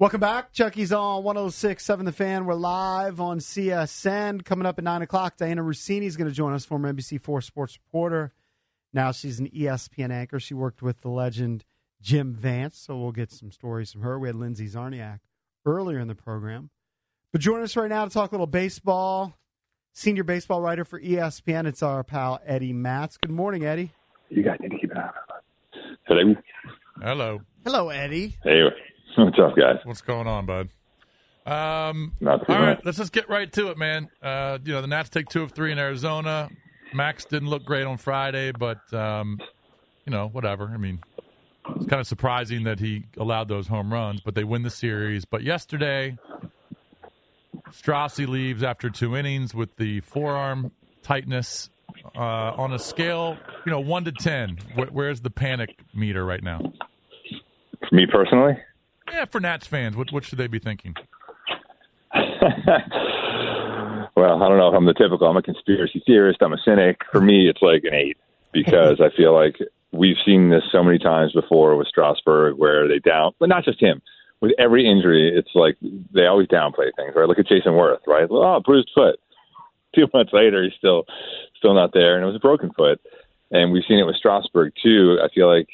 Welcome back. Chucky's on 106.7 The Fan. We're live on CSN. Coming up at 9 o'clock, Dianna Russini is going to join us, former NBC4 sports reporter. Now she's an ESPN anchor. She worked with the legend Jim Vance, so we'll get some stories from her. We had Lindsay Czarniak earlier in the program. But join us right now to talk a little baseball. Senior baseball writer for ESPN, it's our pal Eddie Matz. Good morning, Eddie. You guys need to keep an eye on it. Hello. Hello. Hello, Eddie. Hey, what's up, guys? What's going on, bud? Um, Not too all right, let's just get right to it, man. Uh, you know, the Nats take two of three in Arizona. Max didn't look great on Friday, but um, you know, whatever. I mean, it's kind of surprising that he allowed those home runs, but they win the series. But yesterday, Strassi leaves after two innings with the forearm tightness. Uh, on a scale, you know, one to ten, wh- where's the panic meter right now? For me personally, Yeah, for Nats fans, what what should they be thinking? well, I don't know if I'm the typical. I'm a conspiracy theorist. I'm a cynic. For me, it's like an eight because I feel like we've seen this so many times before with Strasburg, where they down, but not just him. With every injury, it's like they always downplay things, right? Look at Jayson Werth, right? Oh, bruised foot. Two months later, he's still still not there, and it was a broken foot. And we've seen it with Strasburg too. I feel like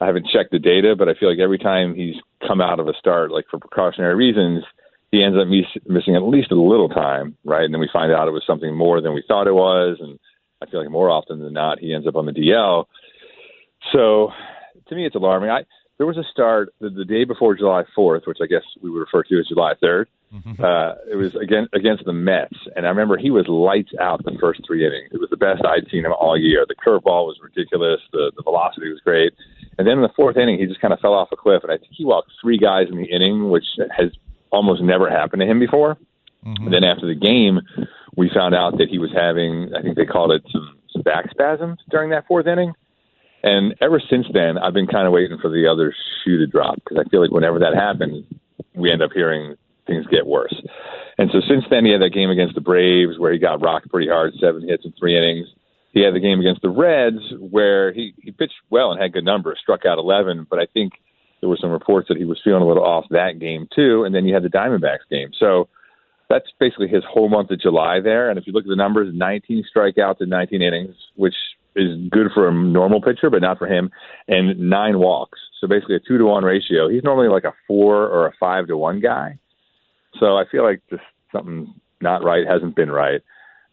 I haven't checked the data, but I feel like every time he's come out of a start, like for precautionary reasons, he ends up miss- missing at least a little time, right? And then we find out it was something more than we thought it was, and I feel like more often than not, he ends up on the DL. So to me, it's alarming. I there was a start the, the day before July 4th, which I guess we would refer to as July 3rd. Uh, it was against against the Mets, and I remember he was lights out the first three innings. It was the best I'd seen him all year. The curveball was ridiculous. The the velocity was great, and then in the fourth inning, he just kind of fell off a cliff. And I think he walked three guys in the inning, which has almost never happened to him before. And then after the game, we found out that he was having, I think they called it some, some back spasms during that fourth inning. And ever since then, I've been kind of waiting for the other shoe to drop because I feel like whenever that happens, we end up hearing things get worse. And so since then, he had that game against the Braves where he got rocked pretty hard, seven hits in three innings. He had the game against the Reds where he, he pitched well and had good numbers, struck out 11, but I think there were some reports that he was feeling a little off that game too. And then you had the Diamondbacks game. So that's basically his whole month of July there. And if you look at the numbers, 19 strikeouts in 19 innings, which is good for a normal pitcher, but not for him, and nine walks. So basically a two to one ratio. He's normally like a four or a five to one guy. So I feel like just something not right hasn't been right.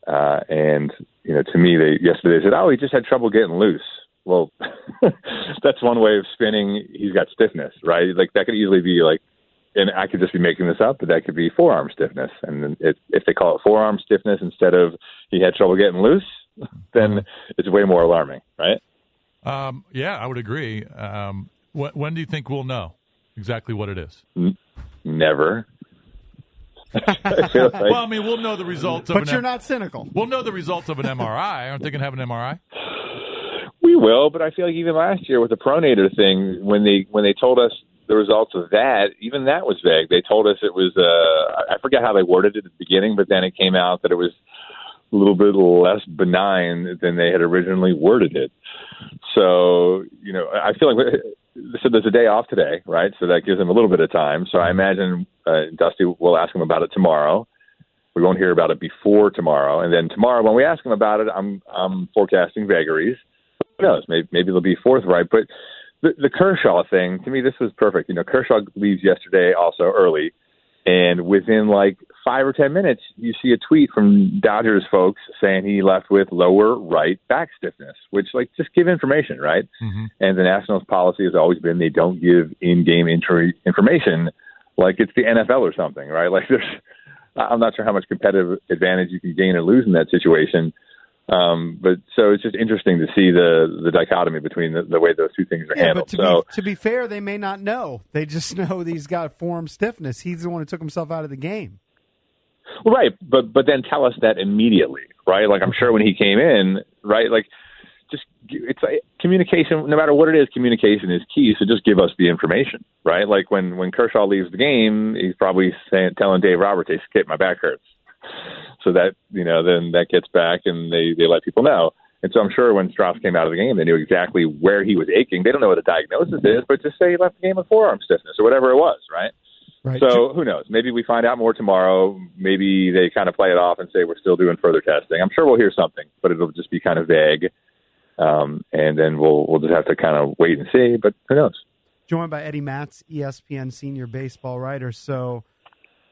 Uh, and you know, to me, they yesterday they said, "Oh, he just had trouble getting loose." Well, that's one way of spinning. He's got stiffness, right? Like that could easily be like, and I could just be making this up, but that could be forearm stiffness. And it, if they call it forearm stiffness instead of he had trouble getting loose, then it's way more alarming, right? Um, yeah, I would agree. Um, wh- when do you think we'll know exactly what it is? Never. I feel like, Well, I mean, we'll know the results of But an you're M- not cynical. We'll know the results of an MRI. Aren't they going to have an MRI? We will, but I feel like even last year with the pronator thing, when they when they told us the results of that, even that was vague. They told us it was uh I forget how they worded it at the beginning, but then it came out that it was a little bit less benign than they had originally worded it. So, you know, I feel like so there's a day off today, right? So that gives them a little bit of time. So I imagine uh, Dusty will ask him about it tomorrow. We won't hear about it before tomorrow, and then tomorrow when we ask him about it, I'm I'm forecasting vagaries. Who knows? Maybe maybe they'll be forthright. But the, the Kershaw thing to me, this was perfect. You know, Kershaw leaves yesterday also early, and within like five or ten minutes, you see a tweet from Dodgers folks saying he left with lower right back stiffness, which like just give information, right? Mm-hmm. And the Nationals' policy has always been they don't give in-game injury information like it's the NFL or something, right? Like there's I'm not sure how much competitive advantage you can gain or lose in that situation. Um, but so it's just interesting to see the the dichotomy between the, the way those two things are yeah, handled. But to, so be, to be fair, they may not know. They just know he's got form stiffness. He's the one who took himself out of the game. Well, right, but but then tell us that immediately, right? Like I'm sure when he came in, right? Like just it's like communication. No matter what it is, communication is key. So just give us the information, right? Like when when Kershaw leaves the game, he's probably saying telling Dave Roberts, "Hey, skip, my back hurts." So that you know, then that gets back, and they they let people know. And so I'm sure when Strauss came out of the game, they knew exactly where he was aching. They don't know what the diagnosis is, but just say he left the game with forearm stiffness or whatever it was, right? Right. So who knows? Maybe we find out more tomorrow. Maybe they kind of play it off and say we're still doing further testing. I'm sure we'll hear something, but it'll just be kind of vague. Um, and then we'll we'll just have to kind of wait and see. But who knows? Joined by Eddie Matz, ESPN senior baseball writer. So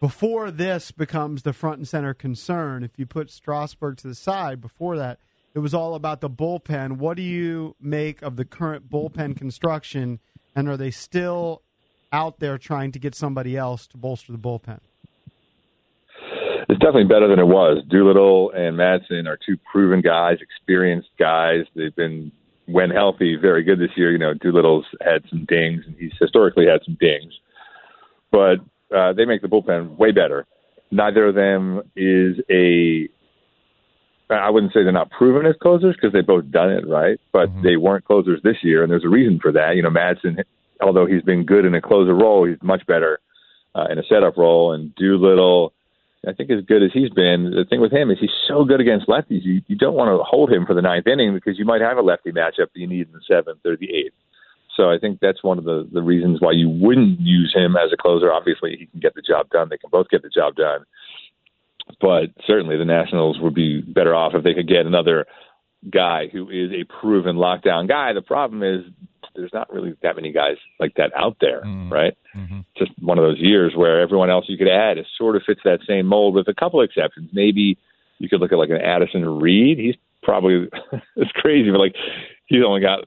before this becomes the front and center concern, if you put Strasburg to the side, before that, it was all about the bullpen. What do you make of the current bullpen construction? And are they still out there trying to get somebody else to bolster the bullpen? It's definitely better than it was. Doolittle and Madson are two proven guys, experienced guys. They've been, when healthy, very good this year. You know, Doolittle's had some dings, and he's historically had some dings. But uh, they make the bullpen way better. Neither of them is a. I wouldn't say they're not proven as closers because they've both done it right, but mm-hmm. they weren't closers this year, and there's a reason for that. You know, Madson, although he's been good in a closer role, he's much better uh, in a setup role. And Doolittle, I think, as good as he's been. The thing with him is he's so good against lefties. You you don't want to hold him for the ninth inning because you might have a lefty matchup that you need in the seventh or the eighth. So I think that's one of the, the reasons why you wouldn't use him as a closer. Obviously, he can get the job done. They can both get the job done. But certainly the Nationals would be better off if they could get another guy who is a proven lockdown guy. The problem is there's not really that many guys like that out there, mm-hmm. right? Mm-hmm. Just one of those years where everyone else you could add is sort of fits that same mold with a couple exceptions. Maybe you could look at like an Addison Reed. He's probably it's crazy, but like he's only got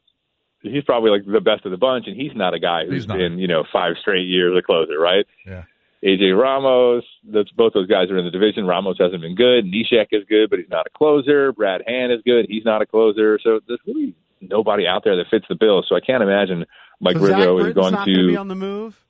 he's probably like the best of the bunch, and he's not a guy who's been you know five straight years a closer, right? Yeah. AJ Ramos, that's both those guys are in the division. Ramos hasn't been good. Neshek is good, but he's not a closer. Brad Hand is good. He's not a closer. So there's really nobody out there that fits the bill. So I can't imagine Mike so Rizzo is going to be on the move.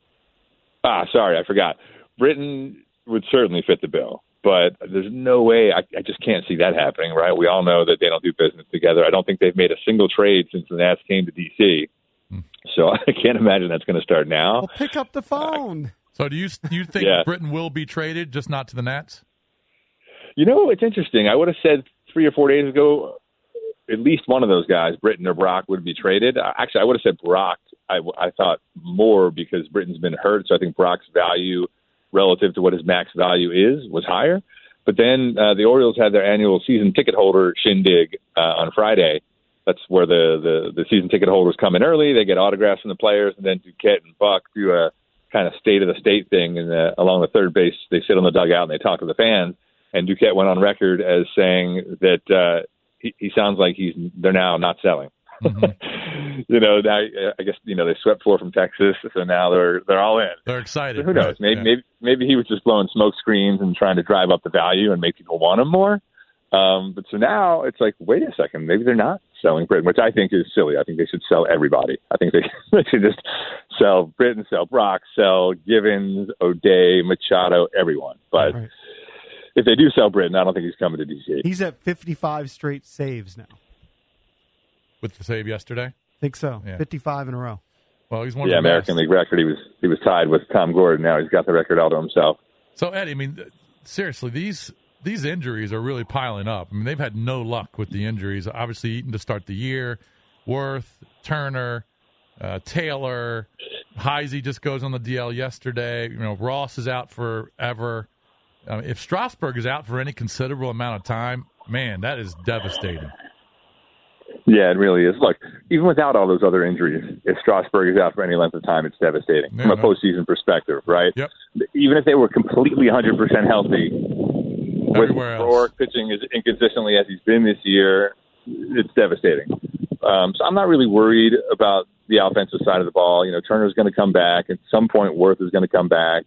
Ah, sorry, I forgot. Britton would certainly fit the bill, but there's no way. I, I just can't see that happening. Right? We all know that they don't do business together. I don't think they've made a single trade since the Nats came to DC. Hmm. So I can't imagine that's going to start now. Well, pick up the phone. Uh, so do you do you think yeah. Britton will be traded, just not to the Nats? You know, it's interesting. I would have said three or four days ago, at least one of those guys, Britton or Brach, would be traded. Actually, I would have said Brach. I, I thought more because Britton's been hurt, so I think Brach's value relative to what his max value is was higher. But then uh, the Orioles had their annual season ticket holder shindig uh, on Friday. That's where the, the the season ticket holders come in early. They get autographs from the players, and then Duquette and Buck do a kind of state of the state thing, and along the third base, they sit on the dugout and they talk to the fans. And Duquette went on record as saying that uh, he, he sounds like he's they're now not selling. Mm-hmm. you know, now, I guess you know they swept four from Texas, so now they're they're all in. They're excited. So who knows? Right. Maybe, yeah. maybe maybe he was just blowing smoke screens and trying to drive up the value and make people want him more. Um, but so now it's like, wait a second, maybe they're not selling Britton, which I think is silly. I think they should sell everybody. I think they, they should just sell Britton, sell Brach, sell Givens, O'Day, Machado, everyone. But right. if they do sell Britton, I don't think he's coming to DC. He's at 55 straight saves now. With the save yesterday? I think so. Yeah. 55 in a row. Well, he's one yeah, of the American best. League record. He was he was tied with Tom Gordon. Now he's got the record all to himself. So Eddie, I mean, seriously, these these injuries are really piling up. I mean, they've had no luck with the injuries. Obviously, Eaton to start the year, Werth, Turner, uh, Taylor, Heisey just goes on the DL yesterday. You know, Ross is out forever. Um, if Strasburg is out for any considerable amount of time, man, that is devastating. Yeah, it really is. Look, even without all those other injuries, if Strasburg is out for any length of time, it's devastating yeah, from a postseason perspective, right? Yep. Even if they were completely 100% healthy, Everywhere with Roark pitching as inconsistently as he's been this year, it's devastating. Um, so I'm not really worried about the offensive side of the ball. You know, Turner's going to come back at some point. Werth is going to come back.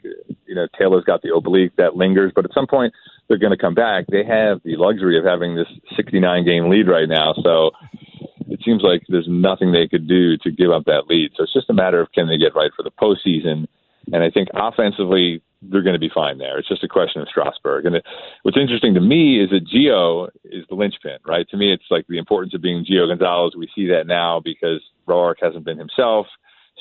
You know, Taylor's got the oblique that lingers, but at some point they're going to come back. They have the luxury of having this 69 game lead right now, so it seems like there's nothing they could do to give up that lead. So it's just a matter of can they get right for the postseason. And I think offensively, they're going to be fine there. It's just a question of Strasburg. And it, what's interesting to me is that Gio is the linchpin, right? To me, it's like the importance of being Gio Gonzalez. We see that now because Roark hasn't been himself.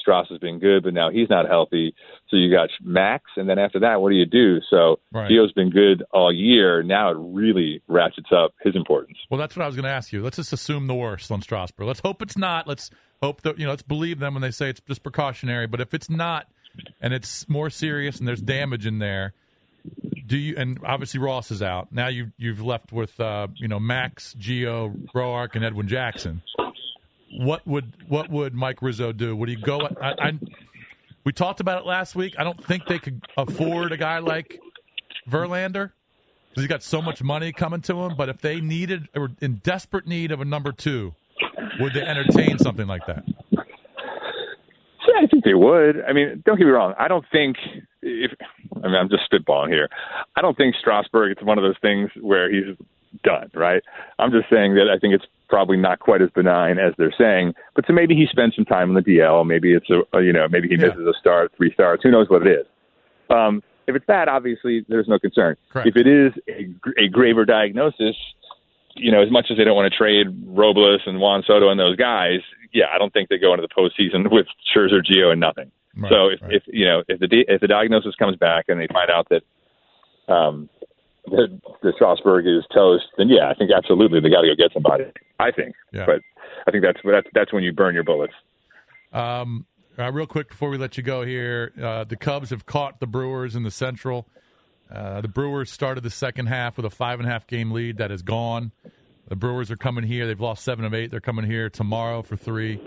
Strauss has been good, but now he's not healthy. So you got Max, and then after that, what do you do? So Right. Gio's been good all year. Now it really ratchets up his importance. Well, that's what I was going to ask you. Let's just assume the worst on Strasburg. Let's hope it's not. Let's hope that you know. Let's believe them when they say it's just precautionary. But if it's not, and it's more serious, and there's damage in there, do you? And obviously Ross is out. Now you you've left with uh, you know Max, Gio, Roark, and Edwin Jackson. What would what would Mike Rizzo do? Would he go? I, I we talked about it last week. I don't think they could afford a guy like Verlander because he's got so much money coming to him. But if they needed or in desperate need of a number two, would they entertain something like that? Yeah, I think they would. I mean, don't get me wrong. I don't think if I mean I'm just spitballing here. I don't think Strasburg. It's one of those things where he's done. Right. I'm just saying that I think it's probably not quite as benign as they're saying. But so maybe he spends some time in the DL. Maybe it's a, you know maybe he Yeah. misses a start, three stars. Who knows what it is. Um, if it's that, obviously there's no concern. Correct. If it is a, a graver diagnosis, you know, as much as they don't want to trade Robles and Juan Soto and those guys, yeah, I don't think they go into the postseason with Scherzer, Gio, and nothing. Right, so if, right. if you know if the if the diagnosis comes back and they find out that um that, that Strasburg is toast, then yeah, I think absolutely they got to go get somebody. I think, Yeah. but I think that's that's that's when you burn your bullets. Um, uh, real quick before we let you go here, uh, the Cubs have caught the Brewers in the Central. Uh, the Brewers started the second half with a five and a half game lead that is gone. The Brewers are coming here. They've lost seven of eight. They're coming here tomorrow for three.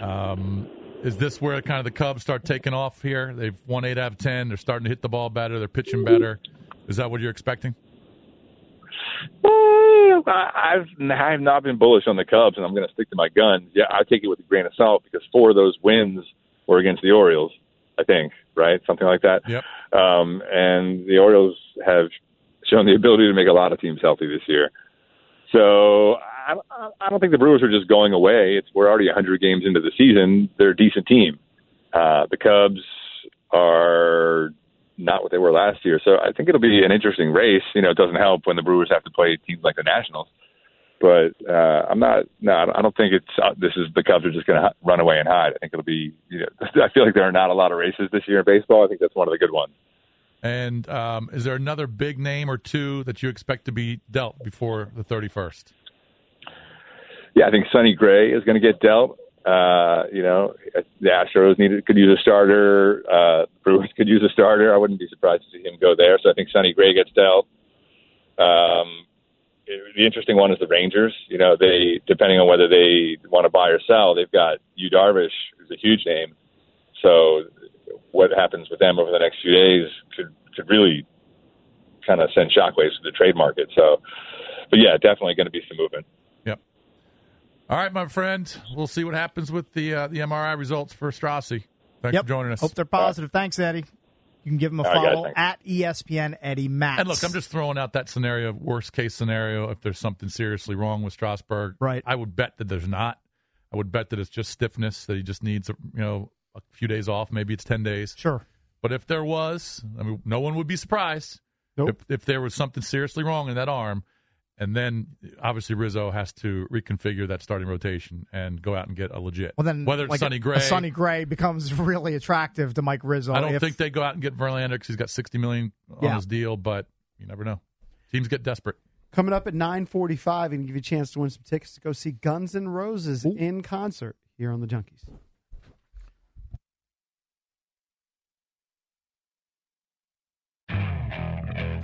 Um, is this where kind of the Cubs start taking off here? They've won eight out of ten. They're starting to hit the ball better. They're pitching better. Is that what you're expecting? Eh, I- I've I have not been bullish on the Cubs, and I'm going to stick to my guns. Yeah, I take it with a grain of salt because four of those wins were against the Orioles. I think right, something like that. Yep. Um, and the Orioles have shown the ability to make a lot of teams healthy this year. So I, I don't think the Brewers are just going away. It's we're already 100 games into the season. They're a decent team. Uh, the Cubs are not what they were last year. So I think it'll be an interesting race. You know, it doesn't help when the Brewers have to play teams like the Nationals. But uh, I'm not. No, I don't- think it's. Uh, this is the Cubs are just going to run away and hide. I think it'll be. You know, I feel like there are not a lot of races this year in baseball. I think that's one of the good ones. And um, is there another big name or two that you expect to be dealt before the 31st? Yeah, I think Sonny Gray is going to get dealt. Uh, you know, the Astros needed could use a starter. Uh, Brewers could use a starter. I wouldn't be surprised to see him go there. So I think Sonny Gray gets dealt. Um, it- the interesting one is the Rangers. You know, they depending on whether they want to buy or sell, they've got Yu Darvish, who's a huge name. So what happens with them over the next few days could could really kind of send shockwaves to the trade market. So, but yeah, definitely going to be some movement. Yep. All right, my friend. We'll see what happens with the uh, the MRI results for Strassi. Thanks Yep. for joining us. Hope they're positive. Thanks, Eddie. You can give him a All right, follow thanks. at ESPN Eddie Matz. And look, I'm just throwing out that scenario, worst case scenario, if there's something seriously wrong with Strasburg. Right. I would bet that there's not. I would bet that it's just stiffness, that he just needs, you know, a few days off. Maybe it's 10 days. sure. But if there was, I mean, no one would be surprised Nope. if, if there was something seriously wrong in that arm. And then obviously Rizzo has to reconfigure that starting rotation and go out and get a legit. Well, then whether it's like Sonny Gray, a Sonny Gray becomes really attractive to Mike Rizzo. I don't if- think they go out and get Verlander because he's got 60 million on Yeah. his deal. But you never know. Teams get desperate. Coming up at 9:45 and give you a chance to win some tickets to go see Guns N' Roses in concert here on the Junkies.